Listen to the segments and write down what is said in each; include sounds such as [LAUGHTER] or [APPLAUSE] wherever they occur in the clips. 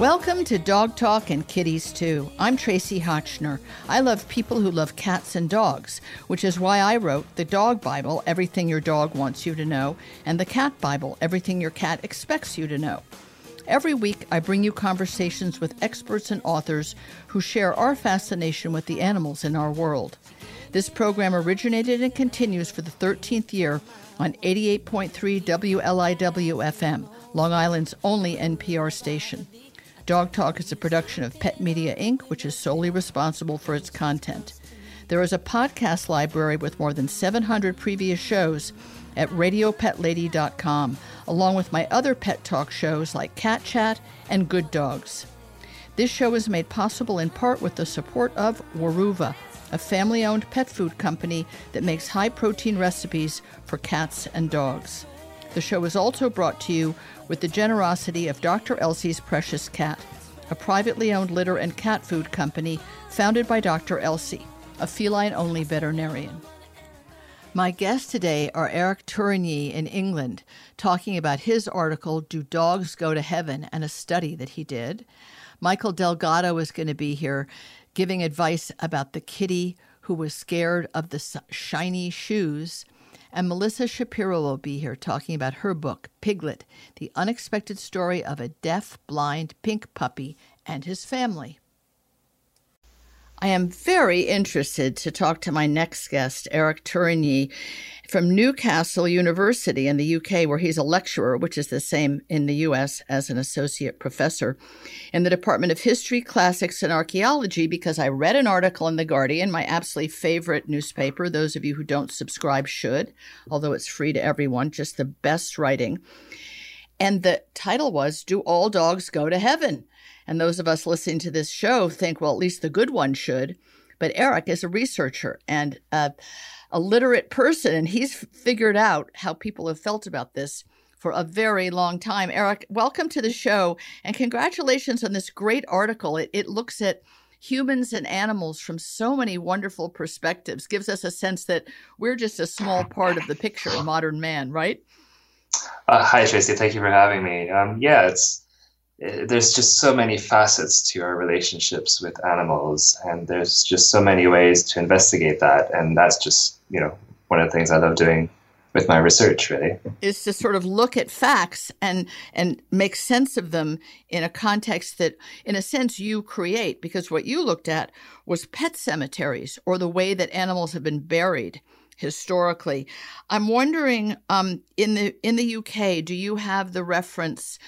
Welcome to Dog Talk and Kitties Too. I'm Tracie Hotchner. I love people who love cats and dogs, which is why I wrote the Dog Bible, Everything Your Dog Wants You to Know, and the Cat Bible, Everything Your Cat Expects You to Know. Every week, I bring you conversations with experts and authors who share our fascination with the animals in our world. This program originated and continues for the 13th year on 88.3 WLIW FM, Long Island's only NPR station. Dog Talk is a production of Pet Media Inc., which is solely responsible for its content. There is a podcast library with more than 700 previous shows at radiopetlady.com, along with my other pet talk shows like Cat Chat and Good Dogs. This show is made possible in part with the support of Weruva, a family owned pet food company that makes high protein recipes for cats and dogs. The show is also brought to you with the generosity of Dr. Elsey's Precious Cat, a privately owned litter and cat food company founded by Dr. Elsie, a feline only veterinarian. My guests today are Eric Tourigny in England, talking about his article, Do Dogs Go to Heaven? and a study that he did. Mikel Delgado is going to be here giving advice about the kitty who was scared of the shiny shoes and Melissa Shapiro will be here talking about her book, Piglet The Unexpected Story of a Deaf, Blind, Pink Puppy and His Family. I am very interested to talk to my next guest, Eric Tourigny from Newcastle University in the UK, where he's a lecturer, which is the same in the US as an associate professor in the Department of History, Classics, and Archaeology, because I read an article in The Guardian, my absolutely favorite newspaper. Those of you who don't subscribe should, although it's free to everyone, just the best writing. And the title was Do All Dogs Go to Heaven? And those of us listening to this show think, well, at least the good one should. But Eric is a researcher and a, a literate person, and he's figured out how people have felt about this for a very long time. Eric, welcome to the show and congratulations on this great article. It, it looks at humans and animals from so many wonderful perspectives, gives us a sense that we're just a small part of the picture, modern man, right? Uh, hi, Tracie. Thank you for having me. Um, yeah, it's there's just so many facets to our relationships with animals and there's just so many ways to investigate that and that's just you know one of the things i love doing with my research really. Is to sort of look at facts and and make sense of them in a context that in a sense you create. Because what you looked at was pet cemeteries or the way that animals have been buried historically. I'm wondering um, in the in the uk do you have the reference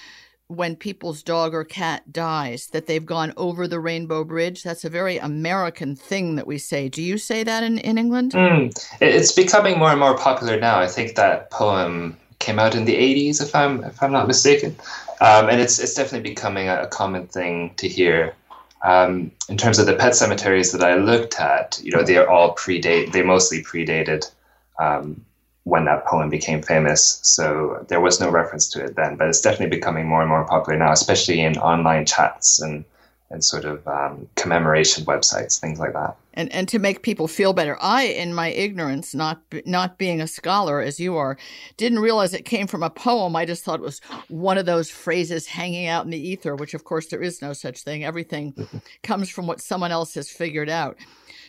when people's dog or cat dies that they've gone over the rainbow bridge. That's a very american thing that we say. Do you say that in, in england? Mm, it's becoming more and more popular now. I think that poem came out in the 80s if i'm if i'm not mistaken. Um, and it's it's definitely becoming a, common thing to hear. Um, in terms of the pet cemeteries that i looked at you know they are all predate they mostly predated um, when that poem became famous. So there was no reference to it then, but it's definitely becoming more and more popular now, especially in online chats and and sort of um, commemoration websites, things like that. And and to make people feel better, I, in my ignorance, not not being a scholar as you are, didn't realize it came from a poem. I just thought it was one of those phrases hanging out in the ether, which of course there is no such thing. Everything [LAUGHS] comes from what someone else has figured out.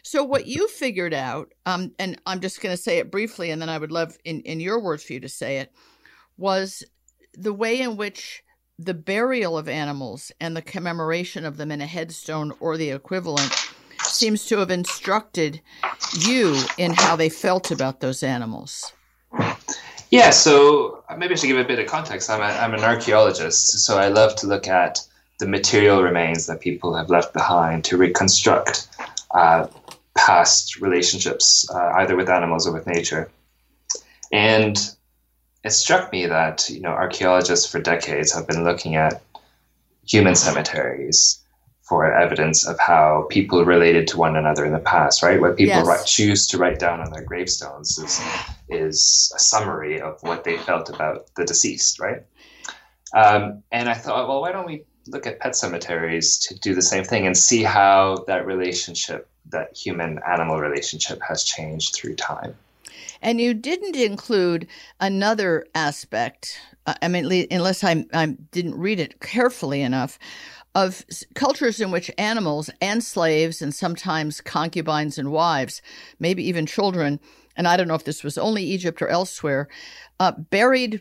So what you figured out, um, and I'm just going to say it briefly, and then I would love in, in your words for you to say it, was the way in which the burial of animals and the commemoration of them in a headstone or the equivalent seems to have instructed you in how they felt about those animals. Yeah, so maybe I should give a bit of context. I'm, a, I'm an archaeologist, so I love to look at the material remains that people have left behind to reconstruct uh, past relationships, uh, either with animals or with nature. And it struck me that you know archaeologists for decades have been looking at human cemeteries for evidence of how people related to one another in the past, right? What people yes. write, choose to write down on their gravestones is, is a summary of what they felt about the deceased, right? Um, and I thought, well, why don't we look at pet cemeteries to do the same thing and see how that relationship that human animal relationship has changed through time. And you didn't include another aspect. Uh, I mean, unless I, I didn't read it carefully enough, of cultures in which animals and slaves and sometimes concubines and wives, maybe even children, and I don't know if this was only Egypt or elsewhere, uh, buried,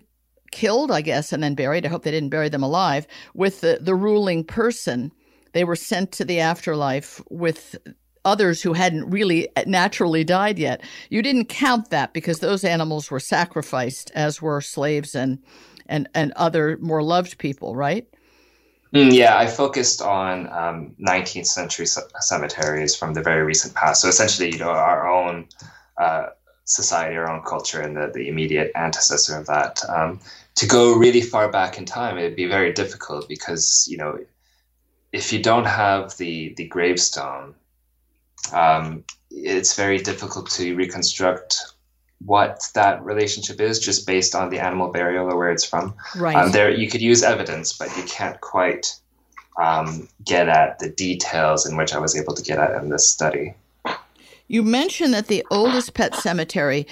killed, I guess, and then buried. I hope they didn't bury them alive with the, the ruling person. They were sent to the afterlife with others who hadn't really naturally died yet. You didn't count that because those animals were sacrificed, as were slaves and and and other more loved people, right? Mm, yeah, I focused on um, 19th century c- cemeteries from the very recent past. So essentially, you know, our own uh, society, our own culture, and the, the immediate antecessor of that. Um, to go really far back in time, it'd be very difficult because you know, if you don't have the the gravestone, um, it's very difficult to reconstruct what that relationship is just based on the animal burial or where it's from. Right. Um, there, you could use evidence, but you can't quite um, get at the details in which I was able to get at in this study. You mentioned that the oldest pet cemetery.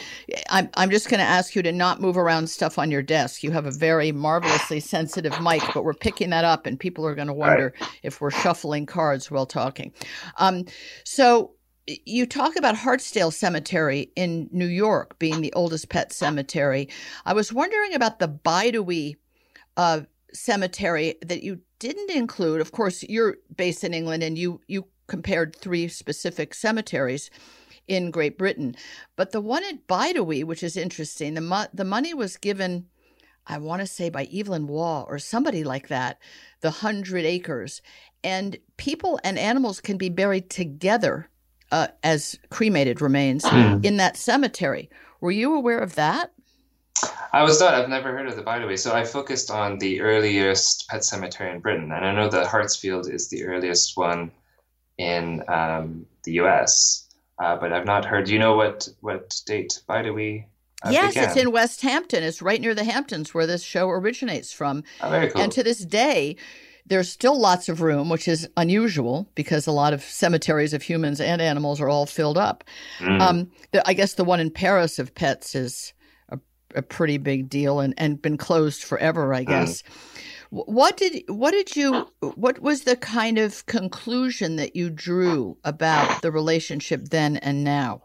I'm, I'm just going to ask you to not move around stuff on your desk. You have a very marvelously sensitive mic, but we're picking that up, and people are going to wonder right. if we're shuffling cards while talking. Um, so, you talk about Hartsdale Cemetery in New York being the oldest pet cemetery. I was wondering about the Bide-A-Wee uh, Cemetery that you didn't include. Of course, you're based in England, and you you compared three specific cemeteries in Great Britain, but the one at Bide-A-Wee, which is interesting, the mo- the money was given. I want to say by Evelyn Waugh or somebody like that, the hundred acres. And people and animals can be buried together uh, as cremated remains mm. in that cemetery. Were you aware of that? I was not. I've never heard of the Bide-A-Wee. So I focused on the earliest pet cemetery in Britain, and I know that Hartsdale is the earliest one in um, the U.S. Uh, but I've not heard. Do you know what what date Bide-A-Wee? Uh, yes, began? it's in West Hampton. It's right near the Hamptons, where this show originates from. Oh, very cool. And to this day, there's still lots of room, which is unusual because a lot of cemeteries of humans and animals are all filled up. Mm. Um, the, I guess the one in Paris of pets is a, a pretty big deal and, and been closed forever, I mm. guess. Mm. What did what did you what was the kind of conclusion that you drew about the relationship then and now?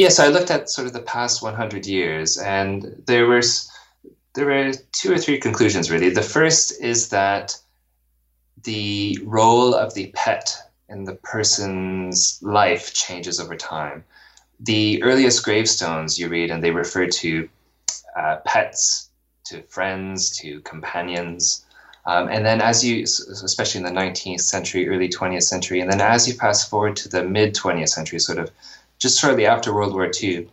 Yes, I looked at sort of the past 100 years, and there was there were two or three conclusions really. The first is that the role of the pet in the person's life changes over time. The earliest gravestones you read, and they refer to uh, pets, to friends, to companions. Um, and then, as you, especially in the 19th century, early 20th century, and then as you pass forward to the mid 20th century, sort of just shortly after World War II,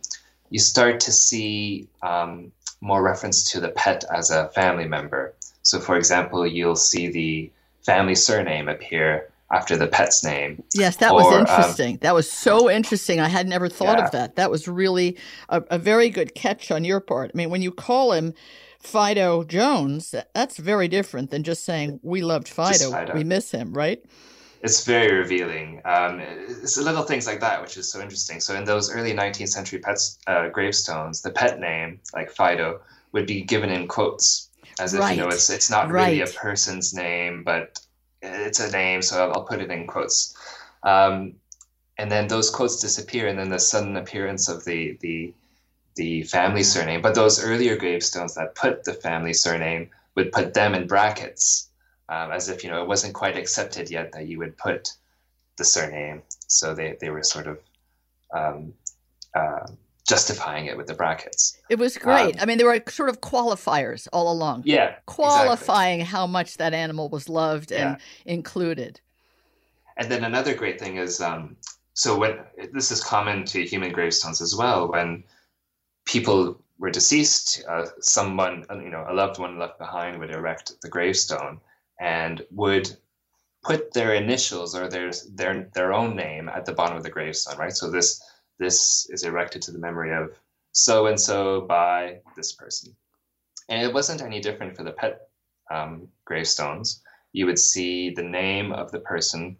you start to see um, more reference to the pet as a family member. So, for example, you'll see the family surname appear after the pet's name. Yes, that or, was um, interesting. Um, that was so interesting. I had never thought yeah. of that. That was really a, a, very good catch on your part. I mean, when you call him Fido Jones, that's very different than just saying we loved Fido, Fido. we miss him, right? It's very revealing. Um, it's little things like that which is so interesting. So in those early 19th century pets uh, gravestones, the pet name like Fido would be given in quotes as if right. you know it's it's not right. really a person's name, but it's a name, so I'll, I'll put it in quotes. Um, and then those quotes disappear, and then the sudden appearance of the the the family surname. But those earlier gravestones that put the family surname would put them in brackets, um, as if you know it wasn't quite accepted yet that you would put the surname. So they they were sort of um, uh, justifying it with the brackets. It was great. Um, I mean, there were sort of qualifiers all along. Yeah. Qualifying exactly. how much that animal was loved and yeah. included. And then another great thing is um, so when this is common to human gravestones as well, when people were deceased, uh, someone, you know, a loved one left behind would erect the gravestone and would put their initials or their their their own name at the bottom of the gravestone, right? So this this is erected to the memory of so and so by this person. And it wasn't any different for the pet um, gravestones. You would see the name of the person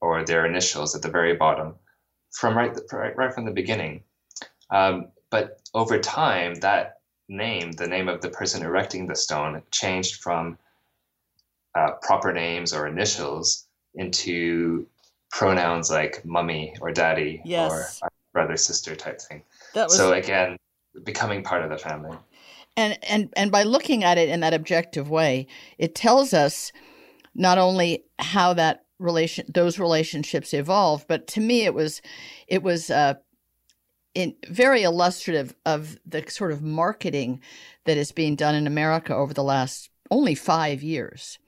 or their initials at the very bottom from right, right, right from the beginning. Um, but over time, that name, the name of the person erecting the stone, changed from uh, proper names or initials into pronouns like mummy or daddy yes. or brother sister type thing. Was... So again, becoming part of the family. And and and by looking at it in that objective way, it tells us not only how that relation those relationships evolved, but to me it was it was uh, in, very illustrative of the sort of marketing that is being done in America over the last only five years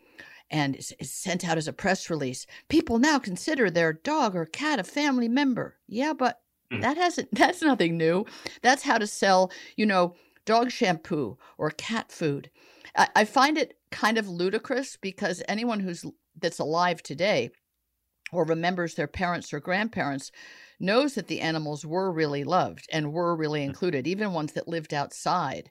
and is, sent out as a press release. People now consider their dog or cat a family member. Yeah, but mm. that hasn't [LAUGHS] that's nothing new. That's how to sell, you know, dog shampoo or cat food. I, I find it kind of ludicrous because anyone who's that's alive today or remembers their parents or grandparents knows that the animals were really loved and were really mm. included, even ones that lived outside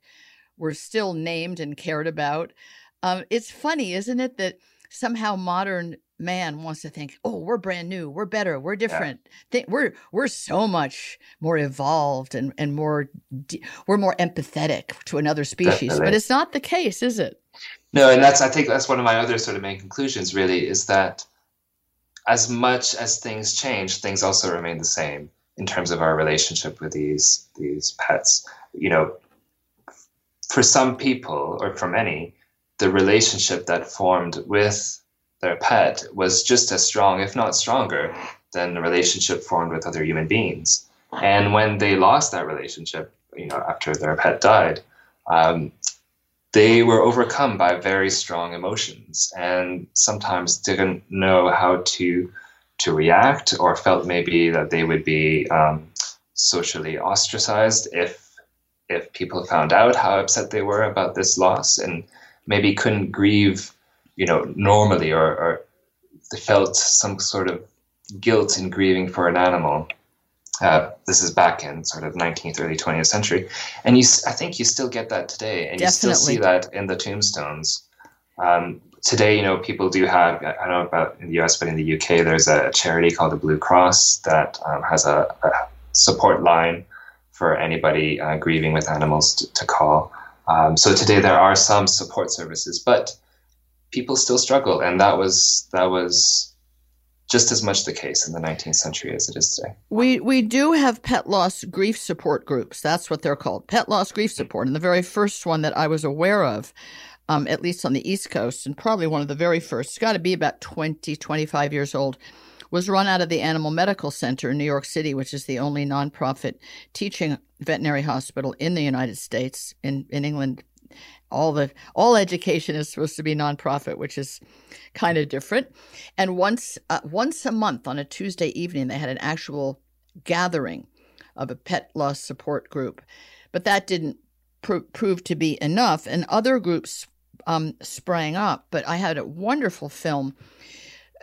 were still named and cared about. Um, it's funny, isn't it, that somehow modern man wants to think, "Oh, we're brand new, we're better, we're different. Yeah. we're we're so much more evolved and and more we're more empathetic to another species." Definitely. But it's not the case, is it? No, and that's I think that's one of my other sort of main conclusions. Really, is that as much as things change, things also remain the same in terms of our relationship with these these pets. You know, for some people or for many, the relationship that formed with their pet was just as strong, if not stronger, than the relationship formed with other human beings. And when they lost that relationship, you know, after their pet died, um, they were overcome by very strong emotions and sometimes didn't know how to to react or felt maybe that they would be um, socially ostracized if if people found out how upset they were about this loss and maybe couldn't grieve you know normally or, or they felt some sort of guilt in grieving for an animal uh, this is back in sort of 19th, early 20th century, and you, I think you still get that today, and Definitely. you still see that in the tombstones. Um, today, you know, people do have. I don't know about in the U.S., but in the U.K., there's a charity called the Blue Cross that um, has a, a, support line for anybody uh, grieving with animals to, to call. Um, so today there are some support services, but people still struggle, and that was that was just as much the case in the 19th century as it is today. We we do have pet loss grief support groups. That's what they're called, pet loss grief support. And the very first one that I was aware of, um, at least on the East Coast, and probably one of the very first, it's got to be about 20, 25 years old, was run out of the Animal Medical Center in New York City, which is the only nonprofit teaching veterinary hospital in the United States. In, in England, all the all education is supposed to be nonprofit, which is kind of different. And once uh, once a month on a Tuesday evening, they had an actual gathering of a pet loss support group, but that didn't pr- prove to be enough, and other groups um, sprang up. But I had a wonderful film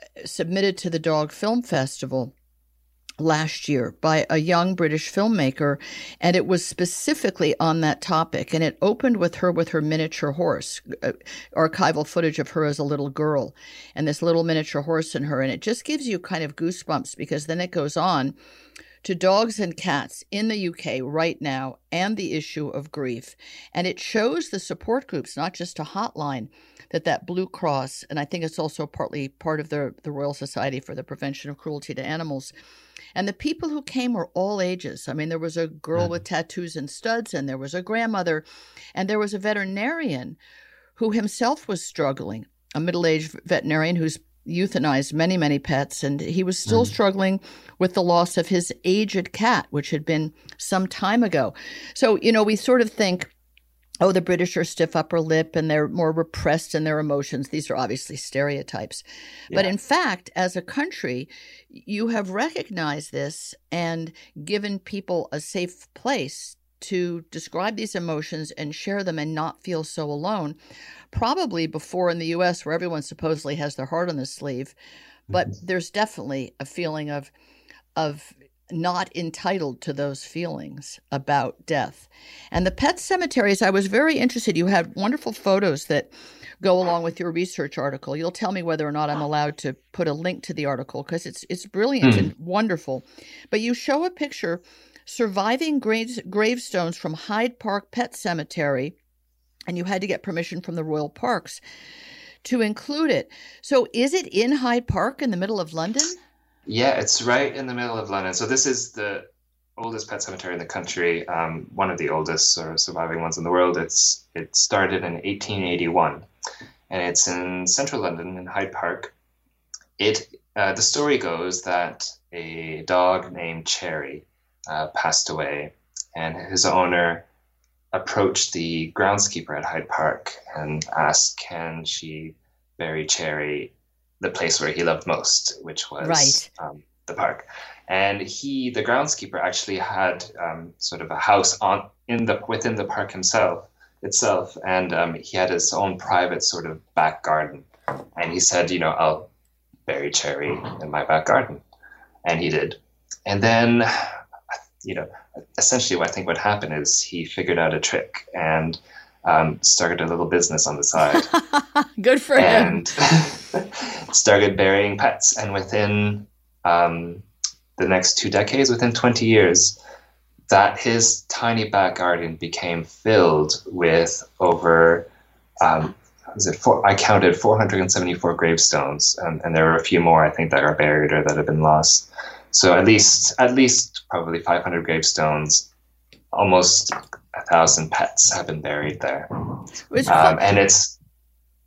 uh, submitted to the Dog Film Festival last year by a young British filmmaker, and it was specifically on that topic. And it opened with her with her miniature horse, uh, archival footage of her as a little girl, and this little miniature horse in her. And it just gives you kind of goosebumps because then it goes on to dogs and cats in the UK right now and the issue of grief. And it shows the support groups, not just a hotline, that that Blue Cross, and I think it's also partly part of the, the Royal Society for the Prevention of Cruelty to Animals. And the people who came were all ages. I mean, there was a girl mm-hmm. with tattoos and studs, and there was a grandmother, and there was a veterinarian who himself was struggling, a middle aged veterinarian who's euthanized many, many pets, and he was still mm. struggling with the loss of his aged cat, which had been some time ago. So, you know, we sort of think, oh, the British are stiff upper lip and they're more repressed in their emotions. These are obviously stereotypes. Yeah. But in fact, as a country, you have recognized this and given people a safe place to describe these emotions and share them and not feel so alone. Probably before in the US, where everyone supposedly has their heart on the sleeve, but mm-hmm. there's definitely a feeling of of not entitled to those feelings about death. And the pet cemeteries, I was very interested. You had wonderful photos that go along with your research article. You'll tell me whether or not I'm allowed to put a link to the article because it's it's brilliant mm. and wonderful. But you show a picture surviving graves, gravestones from Hyde Park Pet Cemetery, and you had to get permission from the Royal Parks to include it. So is it in Hyde Park in the middle of London? Yeah, it's right in the middle of London. So this is the oldest pet cemetery in the country, um, one of the oldest sort of surviving ones in the world. It's it started in 1881, and it's in central London in Hyde Park. It uh, the story goes that a dog named Cherry uh, passed away, and his owner approached the groundskeeper at Hyde Park and asked, "Can she bury Cherry, the place where he loved most, which was right. um, the park?" And he, the groundskeeper, actually had um, sort of a house on in the within the park himself itself, and um, he had his own private sort of back garden. And he said, "You know, I'll bury Cherry in my back garden," and he did. And then you know, essentially what I think what happened is he figured out a trick and um, started a little business on the side. [LAUGHS] Good for and him. [LAUGHS] [LAUGHS] started burying pets. And within um, the next two decades, within 20 years, that his tiny back garden became filled with over, um, was it four, I counted 474 gravestones, and, and there are a few more I think that are buried or that have been lost. So at least at least probably 500 gravestones, almost a thousand pets have been buried there, um, and it's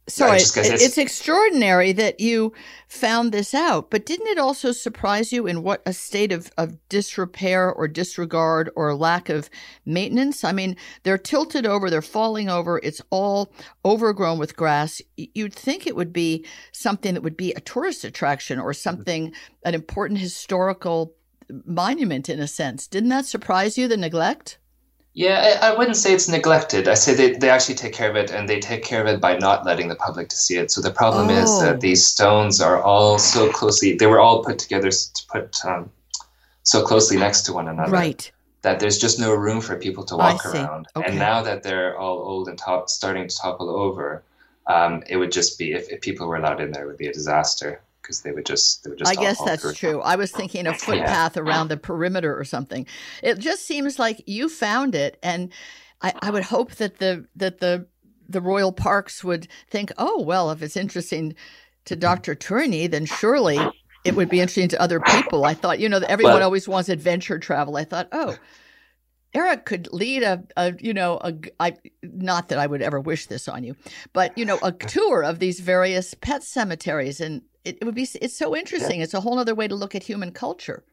sorry, it's, it's, extraordinary that you found this out. But didn't it also surprise you in what a state of, of disrepair or disregard or lack of maintenance? I mean, they're tilted over, they're falling over, it's all overgrown with grass. You'd think it would be something that would be a tourist attraction or something, an important historical monument in a sense. Didn't that surprise you, the neglect? Yeah, I, I, wouldn't say it's neglected. I say they, they actually take care of it, and they take care of it by not letting the public to see it. So the problem oh. is that oh. these stones are all so closely, they were all put together to put um, so closely next to one another. Right. That there's just no room for people to walk around. Okay. And now that they're all old and top, starting to topple over, um, it would just be, if, if people were allowed in there, it would be a disaster because they would just they would just. I guess that's true. I was thinking a [LAUGHS] footpath yeah. around the perimeter or something. It just seems like you found it, and I, I would hope that the that the the royal parks would think, oh well, if it's interesting to Dr. Tourigny, then surely it would be interesting to other people. I thought, you know, everyone but, always wants adventure travel. I thought, oh, Eric could lead a, a you know, a, I, not that I would ever wish this on you, but, you know, a tour of these various pet cemeteries. And it, it would be, it's so interesting. Yeah. It's a whole other way to look at human culture.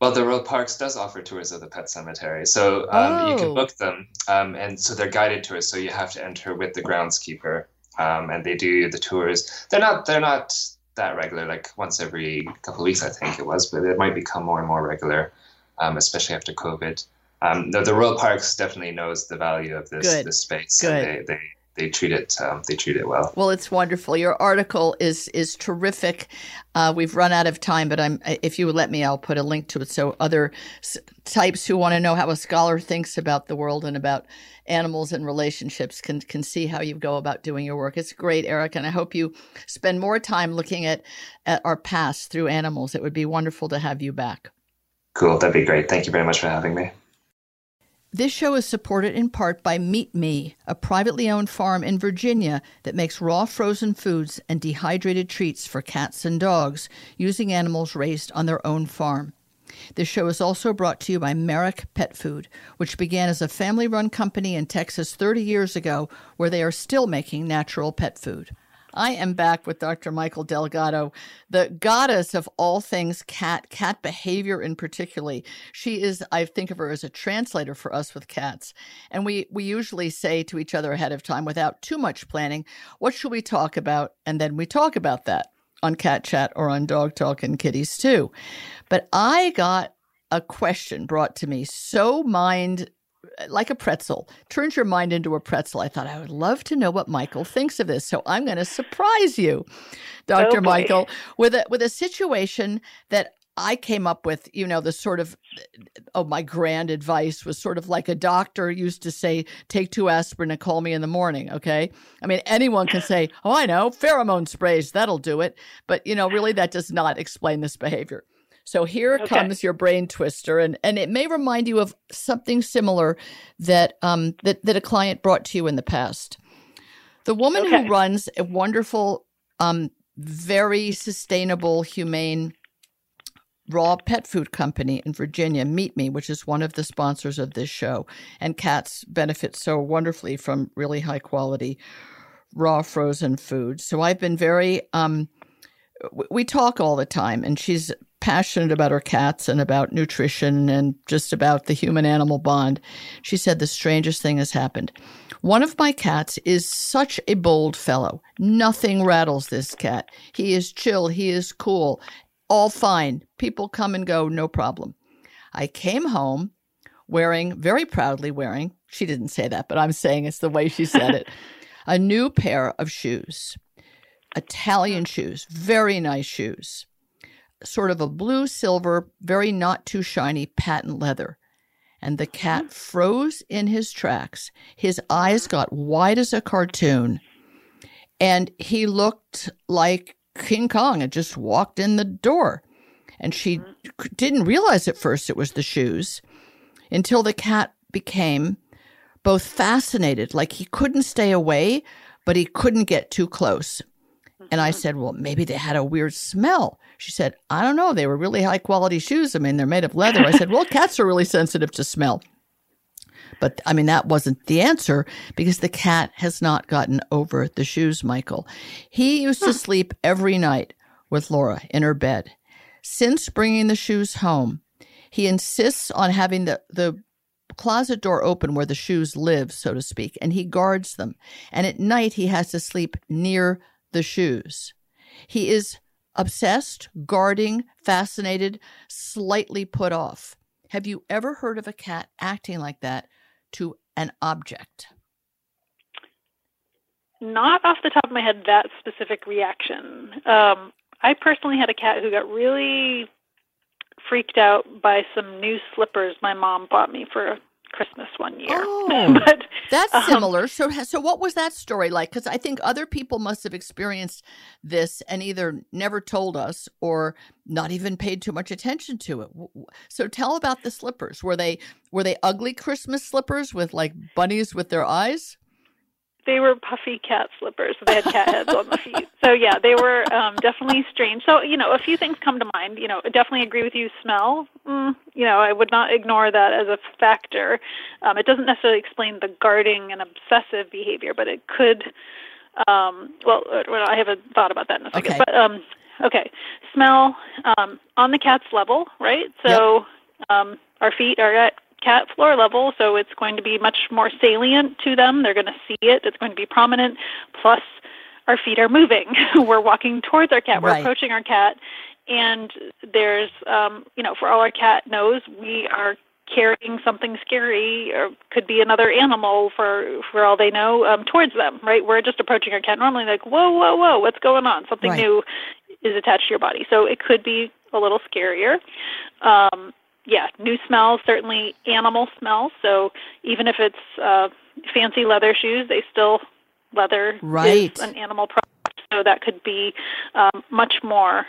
Well, the Royal Parks does offer tours of the pet cemetery, so um, oh. you can oh. book them, um, and so they're guided tours. So you have to enter with the groundskeeper, um, and they do the tours. They're not they're not that regular, like once every couple of weeks, I think it was, but it might become more and more regular, um, especially after COVID um, the, the Royal Parks definitely knows the value of this Good. this space. Good. And they, they they treat it um, they treat it well. Well, it's wonderful. Your article is is terrific. Uh, we've run out of time, but I'm if you would let me, I'll put a link to it so other s- types who want to know how a scholar thinks about the world and about animals and relationships can can see how you go about doing your work. It's great, Eric, and I hope you spend more time looking at at our past through animals. It would be wonderful to have you back. Cool, that'd be great. Thank you very much for having me. This show is supported in part by Meet Me, a privately owned farm in Virginia that makes raw frozen foods and dehydrated treats for cats and dogs using animals raised on their own farm. This show is also brought to you by Merrick Pet Food, which began as a family run company in Texas 30 years ago, where they are still making natural pet food. I am back with Dr. Mikel Delgado, the goddess of all things cat, cat behavior in particularly. She is, I think of her as a translator for us with cats. And we, we usually say to each other ahead of time without too much planning, what should we talk about? And then we talk about that on Cat Chat or on Dog Talk and Kitties too. But I got a question brought to me so mind like a pretzel, turns your mind into a pretzel. I thought I would love to know what Mikel thinks of this. So I'm going to surprise you, Dr. Oh Mikel, with a with a situation that I came up with, you know, the sort of, oh, my grand advice was sort of like a doctor used to say, take two aspirin and call me in the morning. Okay. I mean, anyone can say, oh, I know, pheromone sprays, that'll do it. But, you know, really, that does not explain this behavior. So here okay. comes your brain twister, and and it may remind you of something similar that um that that a client brought to you in the past. The woman okay. who runs a wonderful um, very sustainable, humane raw pet food company in Virginia, Meet Me, which is one of the sponsors of this show. And cats benefit so wonderfully from really high quality raw frozen food. So I've been very, um, we talk all the time, and she's passionate about her cats and about nutrition and just about the human animal bond. She said the strangest thing has happened. One of my cats is such a bold fellow. Nothing rattles this cat. He is chill, he is cool, all fine. People come and go, no problem. I came home wearing, very proudly wearing, she didn't say that, but I'm saying it's the way she said it, [LAUGHS] a new pair of shoes. Italian shoes, very nice shoes. Sort of a blue silver, very not too shiny patent leather. And the cat mm-hmm. froze in his tracks. His eyes got wide as a cartoon. And he looked like King Kong had just walked in the door. And she mm-hmm. didn't realize at first it was the shoes until the cat became both fascinated, like he couldn't stay away, but he couldn't get too close. And I said, Well, maybe they had a weird smell. She said, I don't know. They were really high quality shoes. I mean, they're made of leather. I said, Well, [LAUGHS] cats are really sensitive to smell. But I mean, that wasn't the answer because the cat has not gotten over the shoes, Mikel. He used to sleep every night with Laura in her bed. Since bringing the shoes home, he insists on having the, the closet door open where the shoes live, so to speak, and he guards them. And at night, he has to sleep near the shoes. He is obsessed, guarding, fascinated, slightly put off. Have you ever heard of a cat acting like that to an object? Not off the top of my head, that specific reaction. Um, I personally had a cat who got really freaked out by some new slippers my mom bought me for Christmas one year. Oh, [LAUGHS] but that's um, similar. So, so what was that story like? Because I think other people must have experienced this and either never told us or not even paid too much attention to it. So, tell about the slippers. Were they were they ugly Christmas slippers with like bunnies with their eyes? They were puffy cat slippers. They had cat heads on the feet. So yeah, they were um, definitely strange. So you know, a few things come to mind. You know, I definitely agree with you. Smell. Mm, you know, I would not ignore that as a factor. Um, it doesn't necessarily explain the guarding and obsessive behavior, but it could. Um, well, uh, I have a thought about that in a second. Okay. But um, okay, smell um, on the cat's level, right? So yep. um, our feet are at cat floor level, so it's going to be much more salient to them. They're going to see it. It's going to be prominent. Plus, our feet are moving. [LAUGHS] We're walking towards our cat. We're right. approaching our cat, and there's, um, you know, for all our cat knows, we are carrying something scary or could be another animal for for all they know um towards them right we're just approaching our cat normally like whoa whoa whoa what's going on something right. new is attached to your body so it could be a little scarier um yeah, new smells, certainly animal smells. So even if it's uh, fancy leather shoes, they still leather right. is an animal product. So that could be um, much more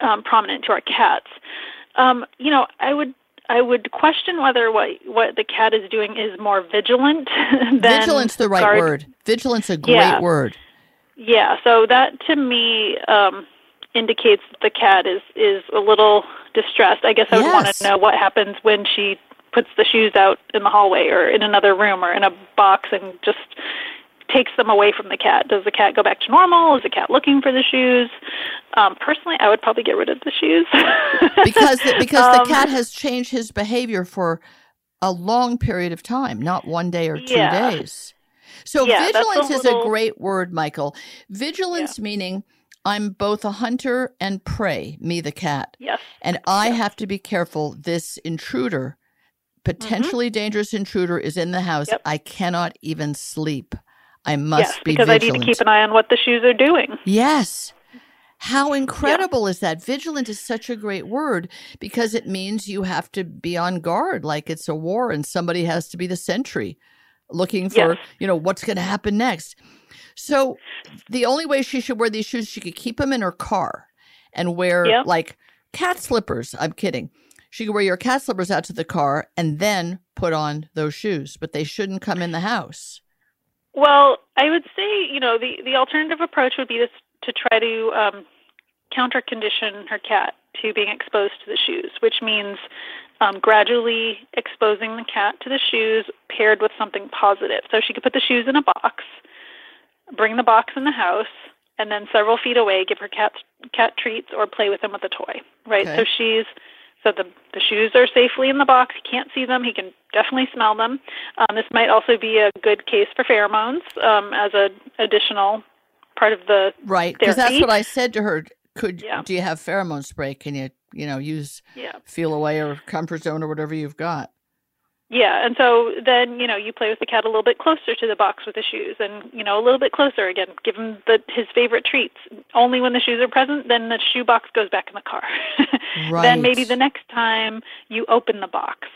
um, prominent to our cats. Um, you know, I would I would question whether what what the cat is doing is more vigilant [LAUGHS] than vigilance. The right guard. word. Vigilance a great yeah. word. Yeah. So that to me um, indicates that the cat is is a little distressed. I guess I would yes. want to know what happens when she puts the shoes out in the hallway or in another room or in a box and just takes them away from the cat. Does the cat go back to normal? Is the cat looking for the shoes? Um, personally, I would probably get rid of the shoes [LAUGHS] because the, because um, the cat has changed his behavior for a long period of time, not one day or two yeah. days. So yeah, vigilance a little, is a great word, Mikel. Vigilance yeah. meaning I'm both a hunter and prey, me the cat. Yes. And I yes. have to be careful. This intruder, potentially mm-hmm. dangerous intruder, is in the house. Yep. I cannot even sleep. I must yes, be because vigilant. I need to keep an eye on what the shoes are doing. Yes. How incredible yeah. is that? Vigilant is such a great word because it means you have to be on guard like it's a war and somebody has to be the sentry looking for, yes. you know, what's going to happen next. So the only way she should wear these shoes, she could keep them in her car and wear yep. like cat slippers. I'm kidding. She could wear your cat slippers out to the car and then put on those shoes, but they shouldn't come in the house. Well, I would say, you know, the, the alternative approach would be to, to try to um, counter condition her cat to being exposed to the shoes, which means um, gradually exposing the cat to the shoes paired with something positive. So she could put the shoes in a box, bring the box in the house, and then several feet away give her cat cat treats or play with them with a toy. Right. Okay. So she's so the the shoes are safely in the box. He can't see them. He can definitely smell them. Um, this might also be a good case for pheromones um, as an additional part of the Right, because that's what I said to her. Could Yeah. do you have pheromone spray? Can you you know use yeah. Feliway or comfort zone or whatever you've got? Yeah, and so then you know you play with the cat a little bit closer to the box with the shoes, and you know a little bit closer again. Give him the his favorite treats. Only when the shoes are present, then the shoe box goes back in the car. [LAUGHS] Right. Then maybe the next time you open the box,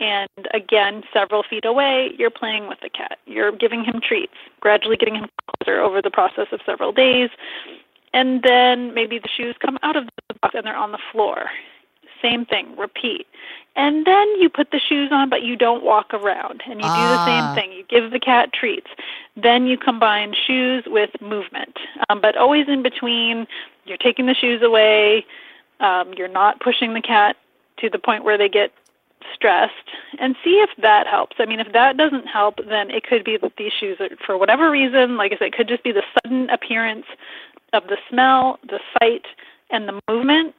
and again several feet away, you're playing with the cat. You're giving him treats, gradually getting him closer over the process of several days, and then maybe the shoes come out of the box and they're on the floor. Same thing, repeat. And then you put the shoes on, but you don't walk around. And you do the Ah. same thing. You give the cat treats. Then you combine shoes with movement. Um, but always in between, you're taking the shoes away. Um, you're not pushing the cat to the point where they get stressed. And see if that helps. I mean, if that doesn't help, then it could be that these shoes are, for whatever reason, like I said, it could just be the sudden appearance of the smell, the sight, and the movement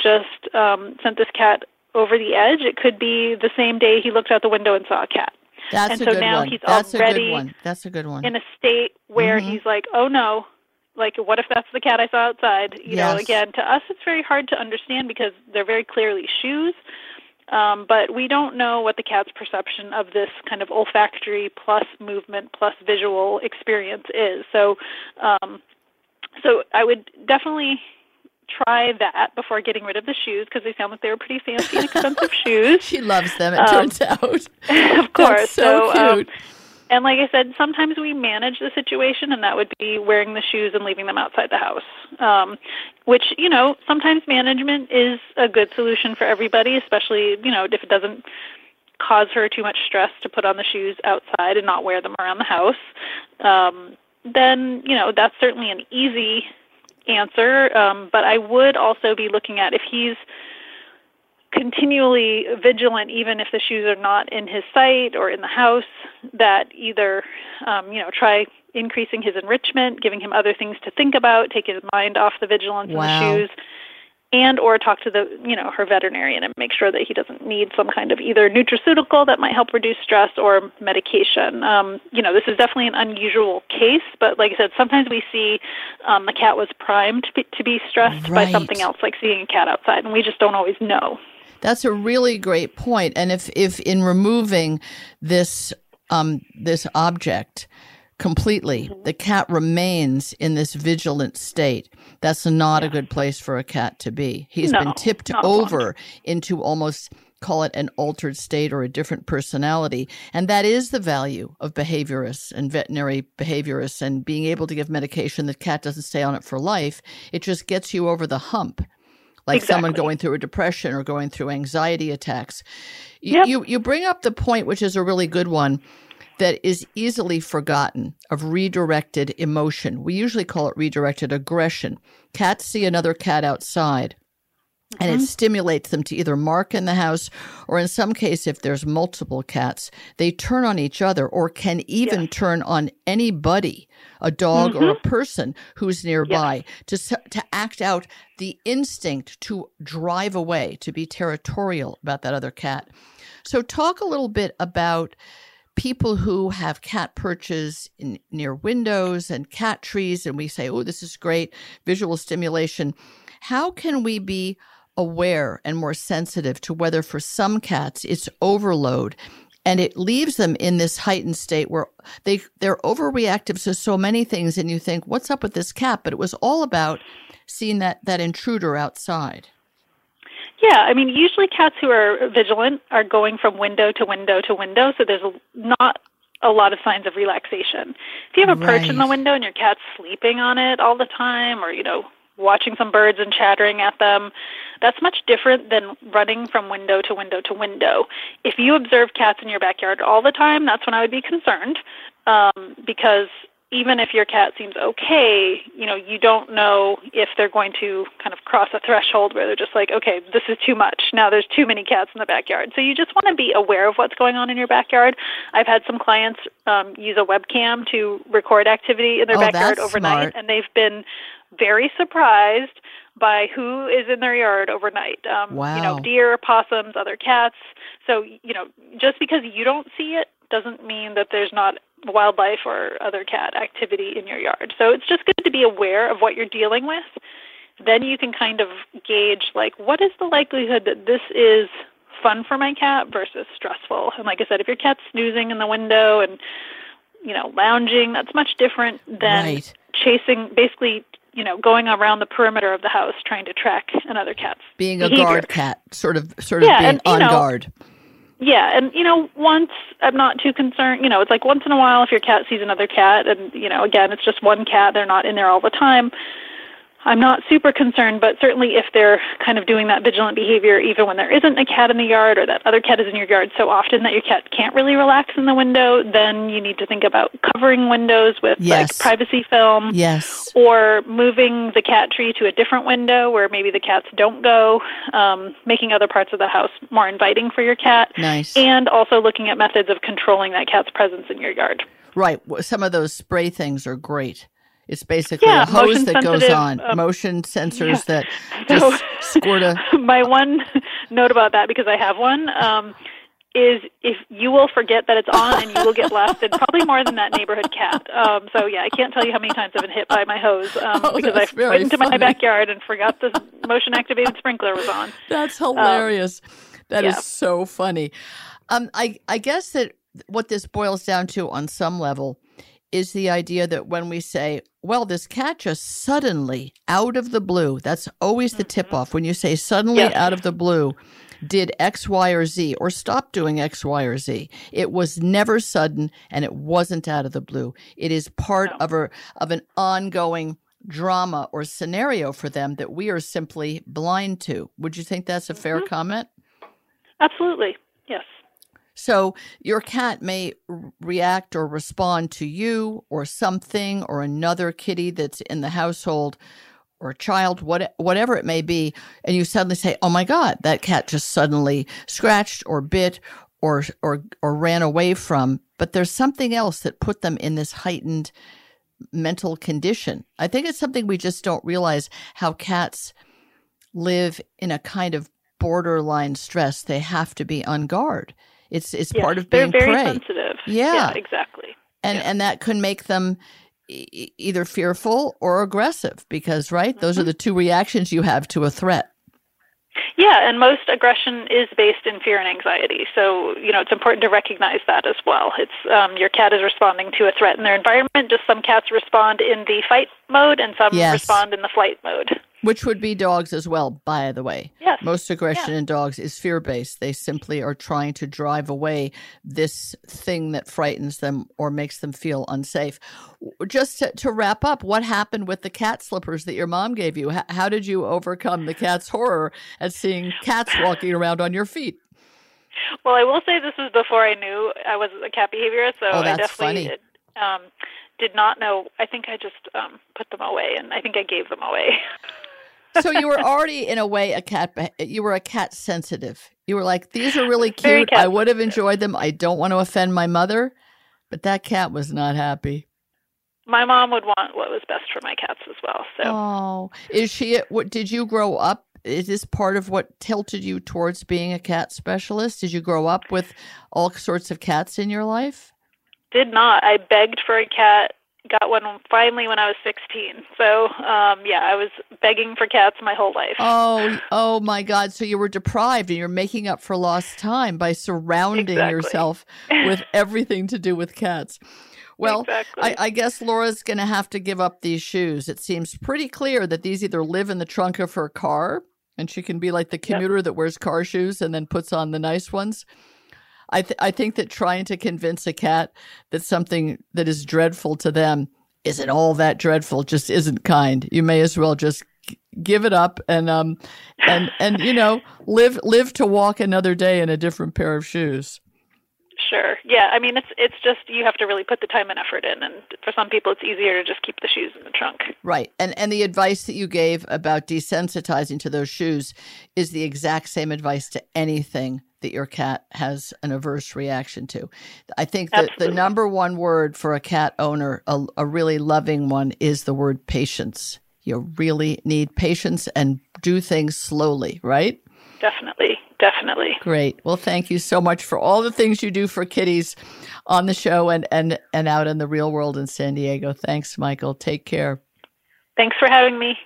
just um, sent this cat over the edge. It could be the same day he looked out the window and saw a cat That's and a so good now one. he's That's a good one. That's a good one. in a state where Mhm. he's like, "Oh no." Like, what if that's the cat I saw outside? You know, again, to us, it's very hard to understand because they're very clearly shoes, um, but we don't know what the cat's perception of this kind of olfactory plus movement plus visual experience is. So, um, so I would definitely try that before getting rid of the shoes because they sound like they were pretty fancy and expensive [LAUGHS] shoes. she loves them. It Um, turns out. [LAUGHS] of [LAUGHS] course. That's so, um, cute. and like I said, sometimes we manage the situation, and that would be wearing the shoes and leaving them outside the house. Um, which you know, sometimes management is a good solution for everybody, especially you know if it doesn't cause her too much stress to put on the shoes outside and not wear them around the house. Um, then you know that's certainly an easy answer. Um, but I would also be looking at if he's continually vigilant, even if the shoes are not in his sight or in the house, that either, um, you know, try increasing his enrichment, giving him other things to think about, take his mind off the vigilance Wow. the shoes, and or talk to the, you know, her veterinarian and make sure that he doesn't need some kind of either nutraceutical that might help reduce stress or medication. Um, you know, this is definitely an unusual case, but like I said, sometimes we see um, the cat was primed to be, to be stressed by something else, like seeing a cat outside, and we just don't always know. That's a really great point. And if, if in removing this um, this object completely, Mm-hmm. the cat remains in this vigilant state, that's not a good place for a cat to be. He's been tipped long. over into almost call it an altered state or a different personality. And that is the value of behaviorists and veterinary behaviorists and being able to give medication that cat doesn't stay on it for life. It just gets you over the hump like someone going through a depression or going through anxiety attacks. Yep. You you bring up the point, which is a really good one, that is easily forgotten of redirected emotion. We usually call it redirected aggression. Cats see another cat outside. And Mm-hmm. it stimulates them to either mark in the house, or in some case, if there's multiple cats, they turn on each other, or can even Yes. turn on anybody, a dog or a person who's nearby, to to act out the instinct to drive away, to be territorial about that other cat. So, talk a little bit about people who have cat perches in, near windows and cat trees, and we say, "Oh, this is great visual stimulation." How can we be aware and more sensitive to whether, for some cats, it's overload? And it leaves them in this heightened state where they they're overreactive to so many things, and you think, "What's up with this cat?" But it was all about seeing that that intruder outside. Yeah, I mean, usually cats who are vigilant are going from window to window to window, so there's not a lot of signs of relaxation. If you have a perch in the window and your cat's sleeping on it all the time, or you know, watching some birds and chattering at them, that's much different than running from window to window to window. If you observe cats in your backyard all the time, that's when I would be concerned. um, because even if your cat seems okay, you know, you don't know if they're going to kind of cross a threshold where they're just like, okay, this is too much. Now there's too many cats in the backyard. So you just want to be aware of what's going on in your backyard. I've had some clients um, use a webcam to record activity in their Oh, backyard overnight, smart. and they've been very surprised by who is in their yard overnight. Um, You know, deer, possums, other cats. So, you know, just because you don't see it doesn't mean that there's not wildlife or other cat activity in your yard. So it's just good to be aware of what you're dealing with. Then you can kind of gauge like what is the likelihood that this is fun for my cat versus stressful. And like I said, if your cat's snoozing in the window and you know, lounging, that's much different than Right. chasing basically, you know, going around the perimeter of the house trying to track another cat's Being a guard cat, sort of, sort of Yeah, being and, on know, guard. Yeah, and you know, once I'm not too concerned. You know, it's like once in a while if your cat sees another cat, and you know, again, it's just one cat. They're not in there all the time. I'm not super concerned, but certainly if they're kind of doing that vigilant behavior, even when there isn't a cat in the yard or that other cat is in your yard so often that your cat can't really relax in the window, then you need to think about covering windows with Yes. like privacy film Yes. or moving the cat tree to a different window where maybe the cats don't go, um, making other parts of the house more inviting for your cat, Nice. and also looking at methods of controlling that cat's presence in your yard. Right. Some of those spray things are great. It's basically Yeah, a hose that goes on, um, motion sensors that [LAUGHS] So- just squirt a. [LAUGHS] My one note about that, because I have one, um, is if you will forget that it's on and you will get blasted [LAUGHS] probably more than that neighborhood cat. Um, so yeah, I can't tell you how many times I've been hit by my hose um, Oh, because I went into funny. my backyard and forgot the motion activated sprinkler was on. That's hilarious. That is yeah. so funny. Um, I I guess that what this boils down to on some level is the idea that when we say, "Well, this cat just suddenly out of the blue," that's always the tip off. When you say suddenly Yes. out of the blue, did X, Y, or Z, or stop doing X, Y, or Z. It was never sudden, and it wasn't out of the blue. It is part No. of a of an ongoing drama or scenario for them that we are simply blind to. Would you think that's a fair Mm-hmm. comment? Absolutely. So your cat may react or respond to you or something or another kitty that's in the household or child, what, whatever it may be, and you suddenly say, "Oh my God, that cat just suddenly scratched or bit or or or ran away from." But there's something else that put them in this heightened mental condition. I think it's something we just don't realize how cats live in a kind of borderline stress. They have to be on guard. It's it's Yes, part of they're being very prey, sensitive. Yeah. exactly. and yeah. and that can make them e- either fearful or aggressive because right, those are Mm-hmm. the two reactions you have to a threat. Yeah, and most aggression is based in fear and anxiety. So, you know, it's important to recognize that as well. It's um, your cat is responding to a threat in their environment. Just some cats respond in the fight mode, and some Yes. respond in the flight mode. Which would be dogs as well, by the way. Yes. Most aggression in dogs is fear based. They simply are trying to drive away this thing that frightens them or makes them feel unsafe. Just to, to wrap up, what happened with the cat slippers that your mom gave you? How, how did you overcome the cat's horror at seeing cats walking around on your feet? Well, I will say this was before I knew I was a cat behaviorist, so Oh, I definitely um, did not know. I think I just um, put them away, and I think I gave them away. [LAUGHS] So you were already, in a way, a cat. You were a cat sensitive. You were like, these are really cute. I would have enjoyed them. I don't want to offend my mother, but that cat was not happy. my mom would want what was best for my cats as well. So. Oh, is she? What did you grow up? Is this part of what tilted you towards being a cat specialist? Did you grow up with all sorts of cats in your life? Did not. I begged for a cat. Got one finally when I was 16. So, um, yeah, I was begging for cats my whole life. Oh, [LAUGHS] oh my God! So you were deprived, and you're making up for lost time by surrounding Exactly. yourself with [LAUGHS] everything to do with cats. Well, exactly. I, I guess Laura's going to have to give up these shoes. It seems pretty clear that these either live in the trunk of her car, and she can be like the commuter that wears car shoes and then puts on the nice ones. I th- I think that trying to convince a cat that something that is dreadful to them isn't all that dreadful just isn't kind. You may as well just give it up and um and and you know live live to walk another day in a different pair of shoes. Sure. Yeah. I mean, it's it's just you have to really put the time and effort in, and for some people, it's easier to just keep the shoes in the trunk. Right. And and the advice that you gave about desensitizing to those shoes is the exact same advice to anything that your cat has an averse reaction to. I think that Absolutely. the number one word for a cat owner, a, a really loving one, is the word patience. You really need patience and do things slowly, right? Definitely. Definitely. Great. Well, thank you so much for all the things you do for kitties on the show and, and, and out in the real world in San Diego. Thanks, Mikel. Take care. Thanks for having me.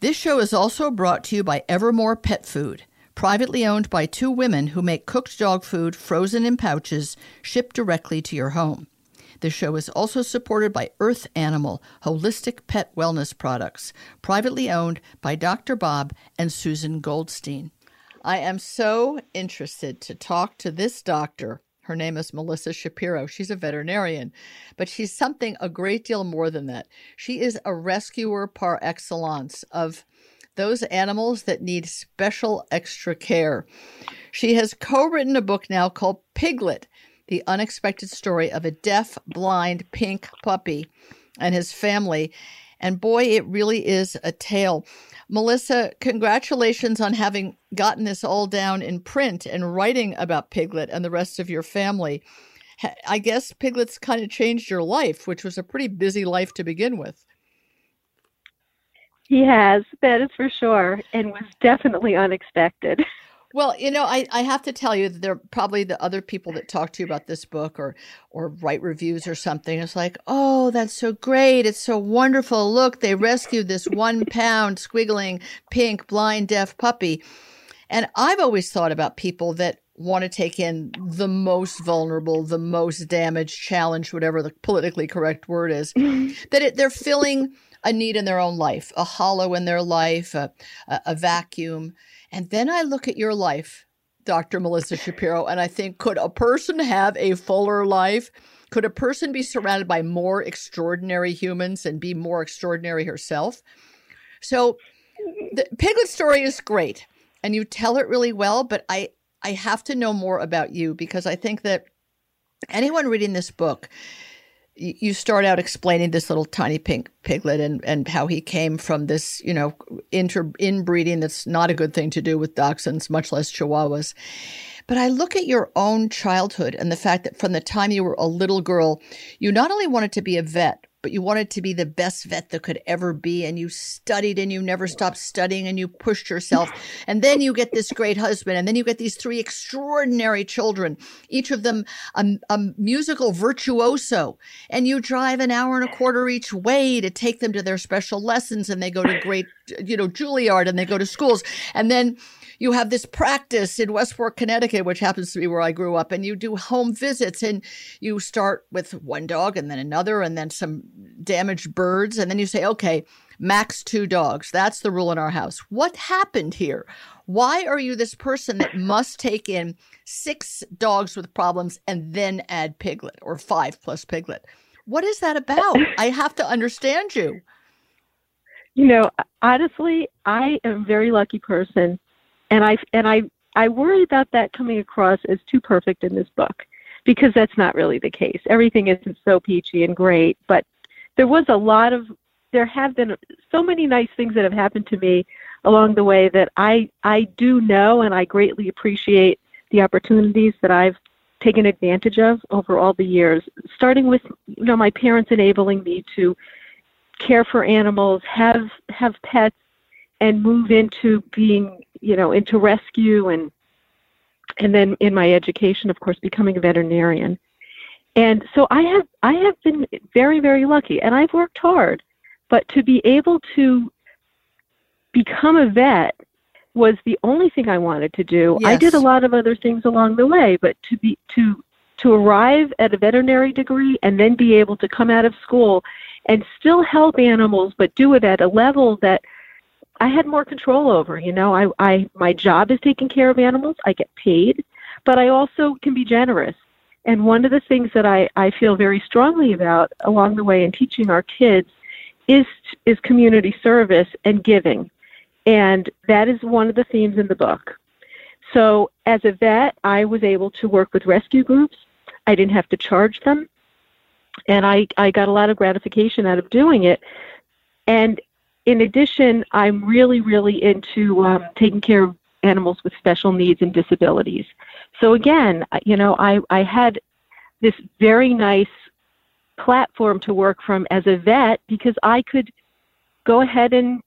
This show is also brought to you by Evermore Pet Food, privately owned by two women who make cooked dog food frozen in pouches shipped directly to your home. The show is also supported by Earth Animal Holistic Pet Wellness Products, privately owned by Dr. Bob and Susan Goldstein. I am so interested to talk to this doctor. Her name is Melissa Shapiro. She's a veterinarian, but she's something a great deal more than that. She is a rescuer par excellence of those animals that need special extra care. She has co written a book now called Piglet The Unexpected Story of a Deaf, Blind, Pink Puppy and His Family. And boy, it really is a tale. Melissa, congratulations on having gotten this all down in print and writing about Piglet and the rest of your family. I guess Piglet's kind of changed your life, which was a pretty busy life to begin with. He has, that is for sure, and was definitely unexpected. [LAUGHS] Well, you know, I, I have to tell you that there are probably the other people that talk to you about this book or or write reviews or something. It's like, oh, that's so great. It's so wonderful. Look, they rescued this one pound squiggling pink blind deaf puppy. And I've always thought about people that want to take in the most vulnerable, the most damaged, challenged, whatever the politically correct word is, mm-hmm. that it, they're filling a need in their own life, a hollow in their life, a, a, a vacuum. And then I look at your life, Dr. Melissa Shapiro, and I think, could a person have a fuller life? Could a person be surrounded by more extraordinary humans and be more extraordinary herself? So the Piglet story is great and you tell it really well, but I I have to know more about you because I think that anyone reading this book you start out explaining this little tiny pink piglet and, and how he came from this, you know, inter inbreeding that's not a good thing to do with dachshunds, much less chihuahuas. But I look at your own childhood and the fact that from the time you were a little girl, you not only wanted to be a vet, but you wanted to be the best vet that could ever be. And you studied and you never stopped studying and you pushed yourself. And then you get this great husband. And then you get these three extraordinary children, each of them a, a musical virtuoso. And you drive an hour and a quarter each way to take them to their special lessons. And they go to great, you know, Juilliard and they go to schools. And then you have this practice in Westport, Connecticut, which happens to be where I grew up, and you do home visits and you start with one dog and then another and then some damaged birds. And then you say, okay, max two dogs. That's the rule in our house. What happened here? Why are you this person that must take in six dogs with problems and then add piglet or five plus piglet? What is that about? I have to understand you. You know, honestly, I am a very lucky person and I and I I worry about that coming across as too perfect in this book because that's not really the case. Everything isn't so peachy and great, but there was a lot of there have been so many nice things that have happened to me along the way that I I do know and I greatly appreciate the opportunities that I've taken advantage of over all the years starting with you know my parents enabling me to care for animals have have pets and move into being you know into rescue and and then in my education of course becoming a veterinarian and so i have i have been very very lucky and i've worked hard but to be able to become a vet was the only thing i wanted to do yes. i did a lot of other things along the way but to be to to arrive at a veterinary degree and then be able to come out of school and still help animals but do it at a level that I had more control over. You know, I, I my job is taking care of animals. I get paid, but I also can be generous. And one of the things that I, I feel very strongly about along the way in teaching our kids is is community service and giving. And that is one of the themes in the book. So as a vet, I was able to work with rescue groups. I didn't have to charge them. And I, I got a lot of gratification out of doing it. And in addition, I'm really, really into um, taking care of animals with special needs and disabilities. So again, you know, I, I had this very nice platform to work from as a vet because I could go ahead and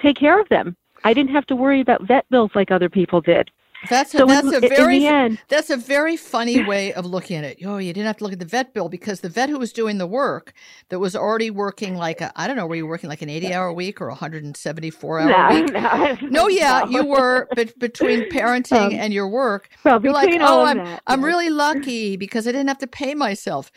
take care of them. I didn't have to worry about vet bills like other people did. That's a, so that's in, a very end, that's a very funny way of looking at it. Oh, you didn't have to look at the vet bill because the vet who was doing the work that was already working like I don't know, were you working like an eighty hour week or a hundred and seventy four hour no, week? No, no, yeah, you were but between parenting um, and your work. Well, you're like, oh, I'm that, I'm really lucky because I didn't have to pay myself.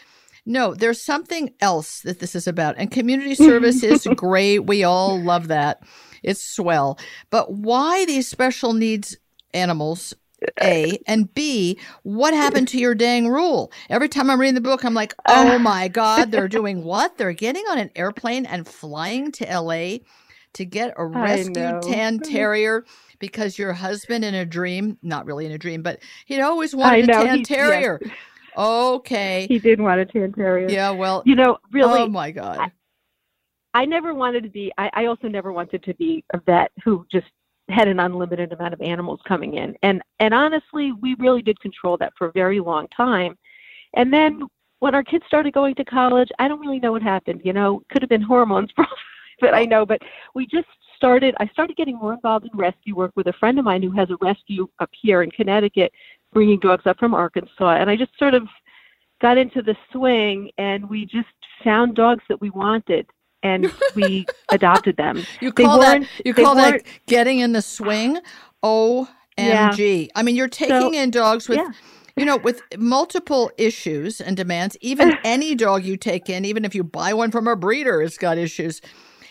No, there's something else that this is about. And community service is [LAUGHS] great. We all love that. It's swell. But why these special needs animals a and B, what happened to your dang rule? Every time I'm reading the book, I'm like, oh uh. my God, they're [LAUGHS] doing what? They're getting on an airplane and flying to LA to get a rescued tan [LAUGHS] terrier because your husband in a dream, not really in a dream, but he'd always wanted a tan terrier. Yes. Okay. He did want a tan terrier. Yeah, well, you know, really. Oh my God. I, I never wanted to be. I, I also never wanted to be a vet who just had an unlimited amount of animals coming in, and and honestly, we really did control that for a very long time. And then when our kids started going to college, I don't really know what happened. You know, could have been hormones, [LAUGHS] but I know. But we just started. I started getting more involved in rescue work with a friend of mine who has a rescue up here in Connecticut, bringing dogs up from Arkansas, and I just sort of got into the swing, and we just found dogs that we wanted and [LAUGHS] we adopted them. You call that you call that getting in the swing? OMG. Yeah. I mean, you're taking so, in dogs with yeah. you know, with multiple issues and demands. Even [LAUGHS] any dog you take in, even if you buy one from a breeder, it's got issues.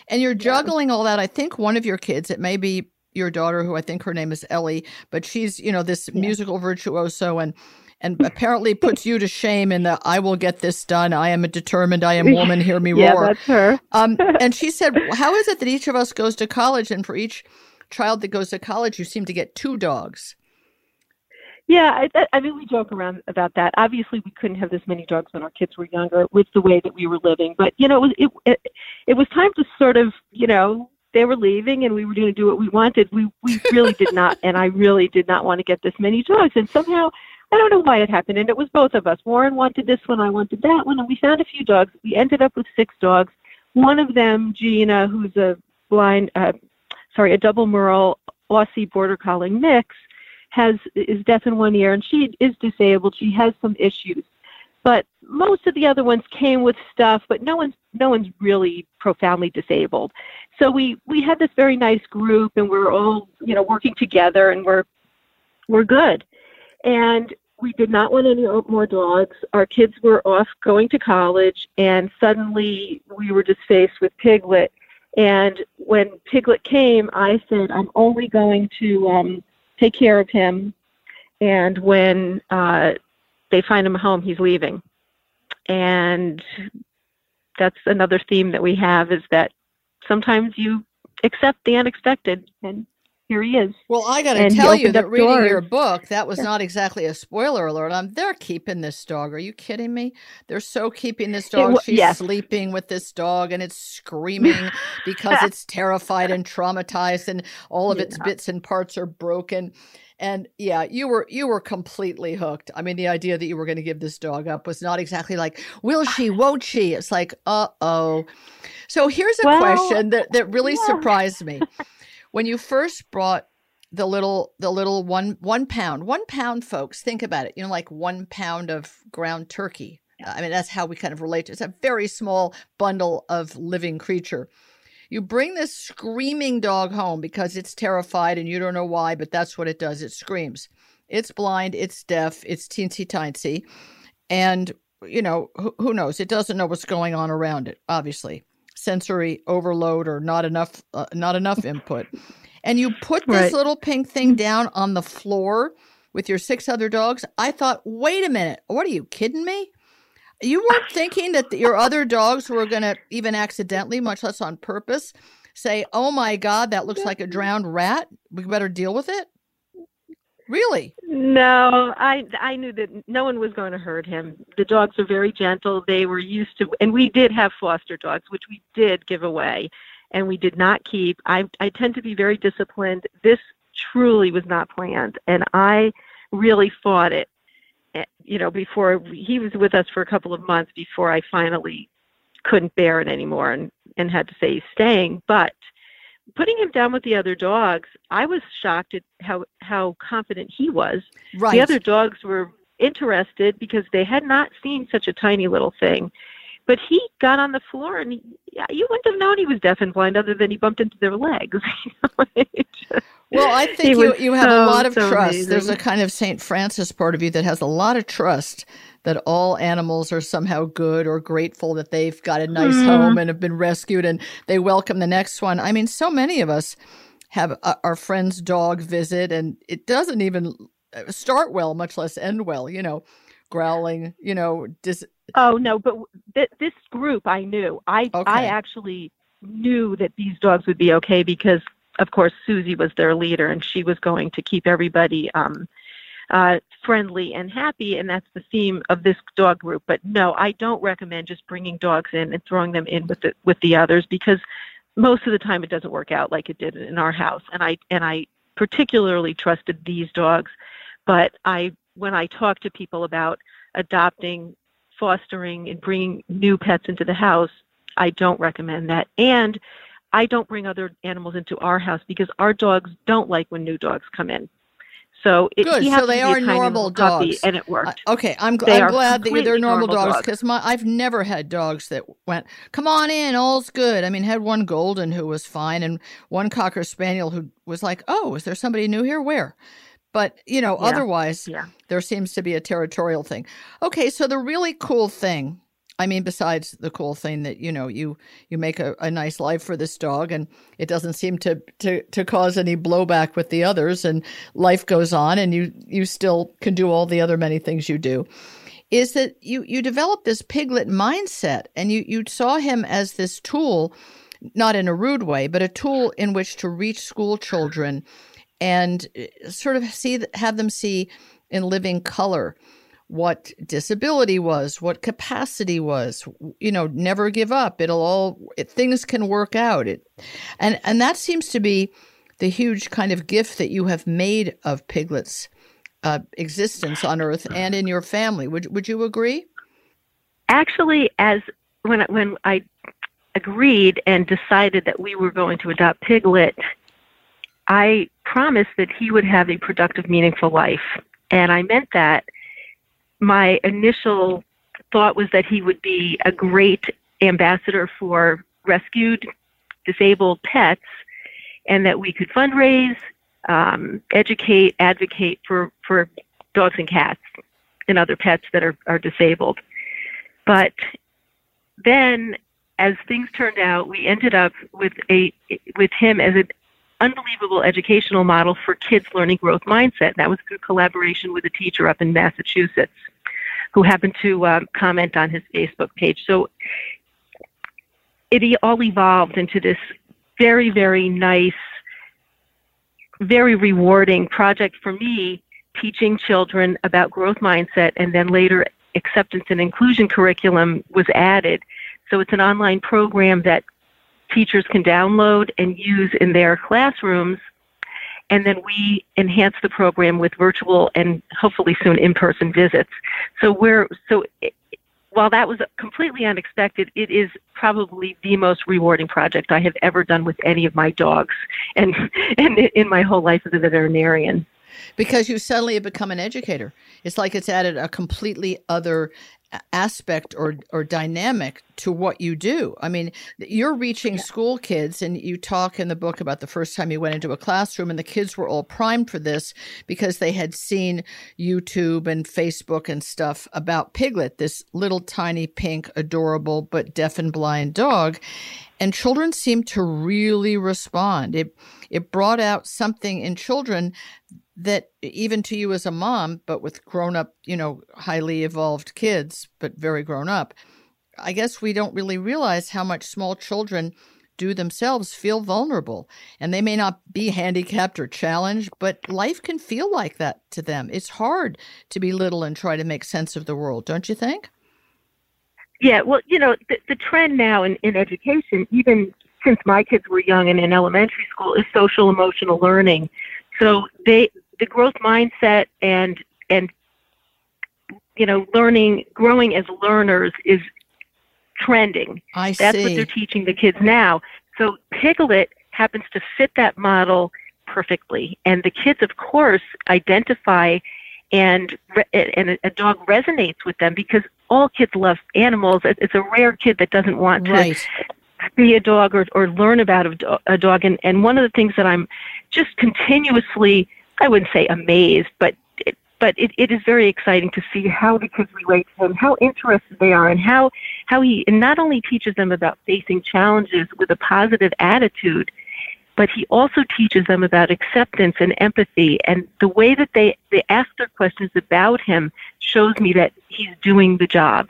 And you're juggling yeah. all that. I think one of your kids, it may be your daughter, who I think her name is Ellie, but she's, you know, this musical virtuoso and and apparently puts you to shame in the I will get this done. I am a determined, I am woman, hear me [LAUGHS] yeah, roar. That's her. um, and she said, [LAUGHS] How is it that each of us goes to college and for each child that goes to college, you seem to get two dogs? Yeah, I, I mean, we joke around about that. Obviously, we couldn't have this many dogs when our kids were younger with the way that we were living. But you know, it was it, it, it was time to sort of you know they were leaving and we were going to do what we wanted. We we really did not, and I really did not want to get this many dogs. And somehow I don't know why it happened, and it was both of us. Warren wanted this one, I wanted that one, and we found a few dogs. We ended up with six dogs. One of them, Gina, who's a blind, uh, sorry, a double Merle Aussie Border Collie mix, has is deaf in one ear, and she is disabled. She has some issues, but most of the other ones came with stuff, but no one's no one's really profoundly disabled. So we we had this very nice group, and we're all you know working together, and we're we're good. And we did not want any more dogs. Our kids were off going to college, and suddenly we were just faced with Piglet. And when Piglet came, I said, I'm only going to um, take care of him. And when uh, they find him home, he's leaving. And that's another theme that we have is that sometimes you accept the unexpected and here he is. Well, I got to tell you that reading doors. your book, that was not exactly a spoiler alert. I'm, they're keeping this dog. Are you kidding me? They're so keeping this dog. She's yes. sleeping with this dog and it's screaming [LAUGHS] because it's terrified and traumatized and all of its bits and parts are broken. And yeah, you were you were completely hooked. I mean, the idea that you were going to give this dog up was not exactly like, will she, [SIGHS] won't she? It's like, uh oh. So here's a well, question that, that really yeah. surprised me [LAUGHS] when you first brought the little the little one one pound one pound folks think about it you know like one pound of ground turkey. I mean that's how we kind of relate to it. it's a very small bundle of living creature. You bring this screaming dog home because it's terrified and you don't know why but that's what it does. It screams. It's blind it's deaf it's teensy tiny and you know who, who knows? It doesn't know what's going on around it obviously sensory overload or not enough uh, not enough [LAUGHS] input. And you put this right. little pink thing down on the floor with your six other dogs. I thought wait a minute. What are you kidding me? You weren't thinking that your other dogs were going to even accidentally much less on purpose say oh my god that looks like a drowned rat. We better deal with it Really? No, I I knew that no one was going to hurt him. The dogs are very gentle. They were used to, and we did have foster dogs, which we did give away, and we did not keep. I I tend to be very disciplined. This truly was not planned, and I really fought it. eh, You know, before he was with us for a couple of months before I finally couldn't bear it anymore and and had to say he's staying. But putting him down with the other dogs, I was shocked at how how confident he was. Right. The other dogs were interested because they had not seen such a tiny little thing. But he got on the floor and he, yeah, you wouldn't have known he was deaf and blind other than he bumped into their legs. [LAUGHS] [LAUGHS] Just- Well, I think you, you have a lot of so trust. There's a kind of St. Francis part of you that has a lot of trust that all animals are somehow good or grateful that they've got a nice Mhm. home and have been rescued and they welcome the next one. I mean, so many of us have a, our friend's dog visit and it doesn't even uh, start well, much less end well, you know, growling, you know, dis- Oh no, but th- this group I knew. I Okay. I actually knew that these dogs would be okay because of course Susie was their leader and she was going to keep everybody um uh friendly and happy and that's the theme of this dog group. But no, I don't recommend just bringing dogs in and throwing them in with the with the others because most of the time it doesn't work out like it did in our house and I and I particularly trusted these dogs but I when I talk to people about adopting fostering and bringing new pets into the house, I don't recommend that. And I don't bring other animals into our house because our dogs don't like when new dogs come in. So it, Good, so they are normal dogs. and it worked. Okay, I'm, gl- I'm glad that they're normal, normal dogs dogs. because my I've never had dogs that went, "Come on in, all's good." I mean, had one golden who was fine, and one cocker spaniel who was like, "Oh, is there somebody new here? Where?" But you know, Yeah. otherwise, Yeah. there seems to be a territorial thing. Okay, so the really cool thing, I mean, besides the cool thing that you know you you make a, a nice life for this dog, and it doesn't seem to to to cause any blowback with the others, and life goes on, and you you still can do all the other many things you do. Is that you you develop this piglet mindset, and you you saw him as this tool, not in a rude way, but a tool in which to reach school children and uh, sort of see have them see in living color what disability was, what capacity was. You know, never give up. It'll all it, things can work out. It, and and that seems to be the huge kind of gift that you have made of piglets' uh, existence on Earth and in your family. Would would you agree? Actually, as when when I agreed and decided that we were going to adopt Piglet, I promised that he would have a productive, meaningful life, and I meant that. My initial thought was that he would be a great ambassador for rescued, disabled pets, and that we could fundraise, um, educate, advocate for, for dogs and cats and other pets that are, are disabled. But then, as things turned out, we ended up with a with him as an unbelievable educational model for kids learning growth mindset. That was through collaboration with a teacher up in Massachusetts who happened to um, comment on his Facebook page. So it all evolved into this very, very nice, very rewarding project for me, teaching children about growth mindset, and then later acceptance and inclusion curriculum was added. So it's an online program that teachers can download and use in their classrooms. And then we enhance the program with virtual and hopefully soon in-person visits. So we're so while that was completely unexpected, it is probably the most rewarding project I have ever done with any of my dogs, [LAUGHS] and and in my whole life as a veterinarian. because you suddenly have become an educator. It's like it's added a completely other aspect or or dynamic to what you do. I mean, you're reaching school kids and you talk in the book about the first time you went into a classroom and the kids were all primed for this because they had seen YouTube and Facebook and stuff about Piglet, this little tiny pink adorable but deaf and blind dog and children seemed to really respond. It it brought out something in children that even to you as a mom, but with grown up, you know, highly evolved kids, but very grown up, I guess we don't really realize how much small children do themselves feel vulnerable. And they may not be handicapped or challenged, but life can feel like that to them. It's hard to be little and try to make sense of the world, don't you think? Yeah, well, you know, the, the trend now in, in education, even since my kids were young and in elementary school, is social emotional learning. So they the growth mindset and and you know learning growing as learners is trending. I That's see. what they're teaching the kids now. So Piglet happens to fit that model perfectly, and the kids, of course, identify and and a dog resonates with them because all kids love animals. It's a rare kid that doesn't want to right. see a dog or, or learn about a, a dog. And, and one of the things that I'm just continuously, I wouldn't say amazed, but it, but it, it is very exciting to see how the kids relate to him, how interested they are, and how how he and not only teaches them about facing challenges with a positive attitude, but he also teaches them about acceptance and empathy. And the way that they they ask their questions about him shows me that he's doing the job.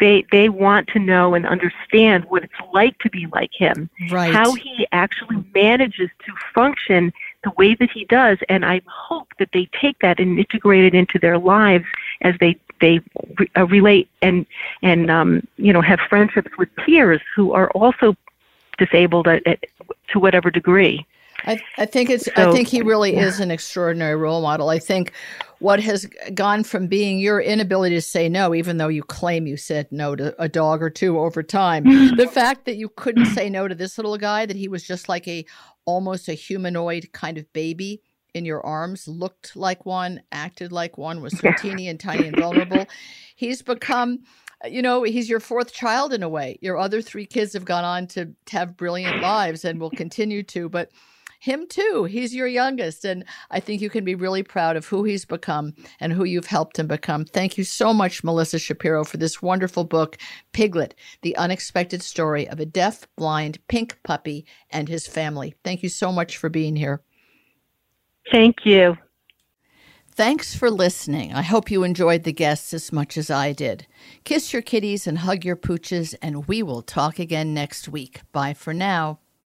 They they want to know and understand what it's like to be like him Right. how he actually manages to function the way that he does and i hope that they take that and integrate it into their lives as they they re- uh, relate and and um you know have friendships with peers who are also disabled at, at, to whatever degree I, I think it's. I think he really is an extraordinary role model. I think what has gone from being your inability to say no, even though you claim you said no to a dog or two over time, mm-hmm. the fact that you couldn't say no to this little guy, that he was just like a almost a humanoid kind of baby in your arms, looked like one, acted like one, was so Yeah. teeny and tiny and vulnerable. He's become you know, he's your fourth child in a way. Your other three kids have gone on to, to have brilliant lives and will continue to, but him too. He's your youngest. And I think you can be really proud of who he's become and who you've helped him become. Thank you so much, Melissa Shapiro, for this wonderful book, Piglet The Unexpected Story of a Deaf, Blind, Pink Puppy and His Family. Thank you so much for being here. thank you Thanks for listening. I hope you enjoyed the guests as much as I did. Kiss your kitties and hug your pooches, and we will talk again next week. Bye for now.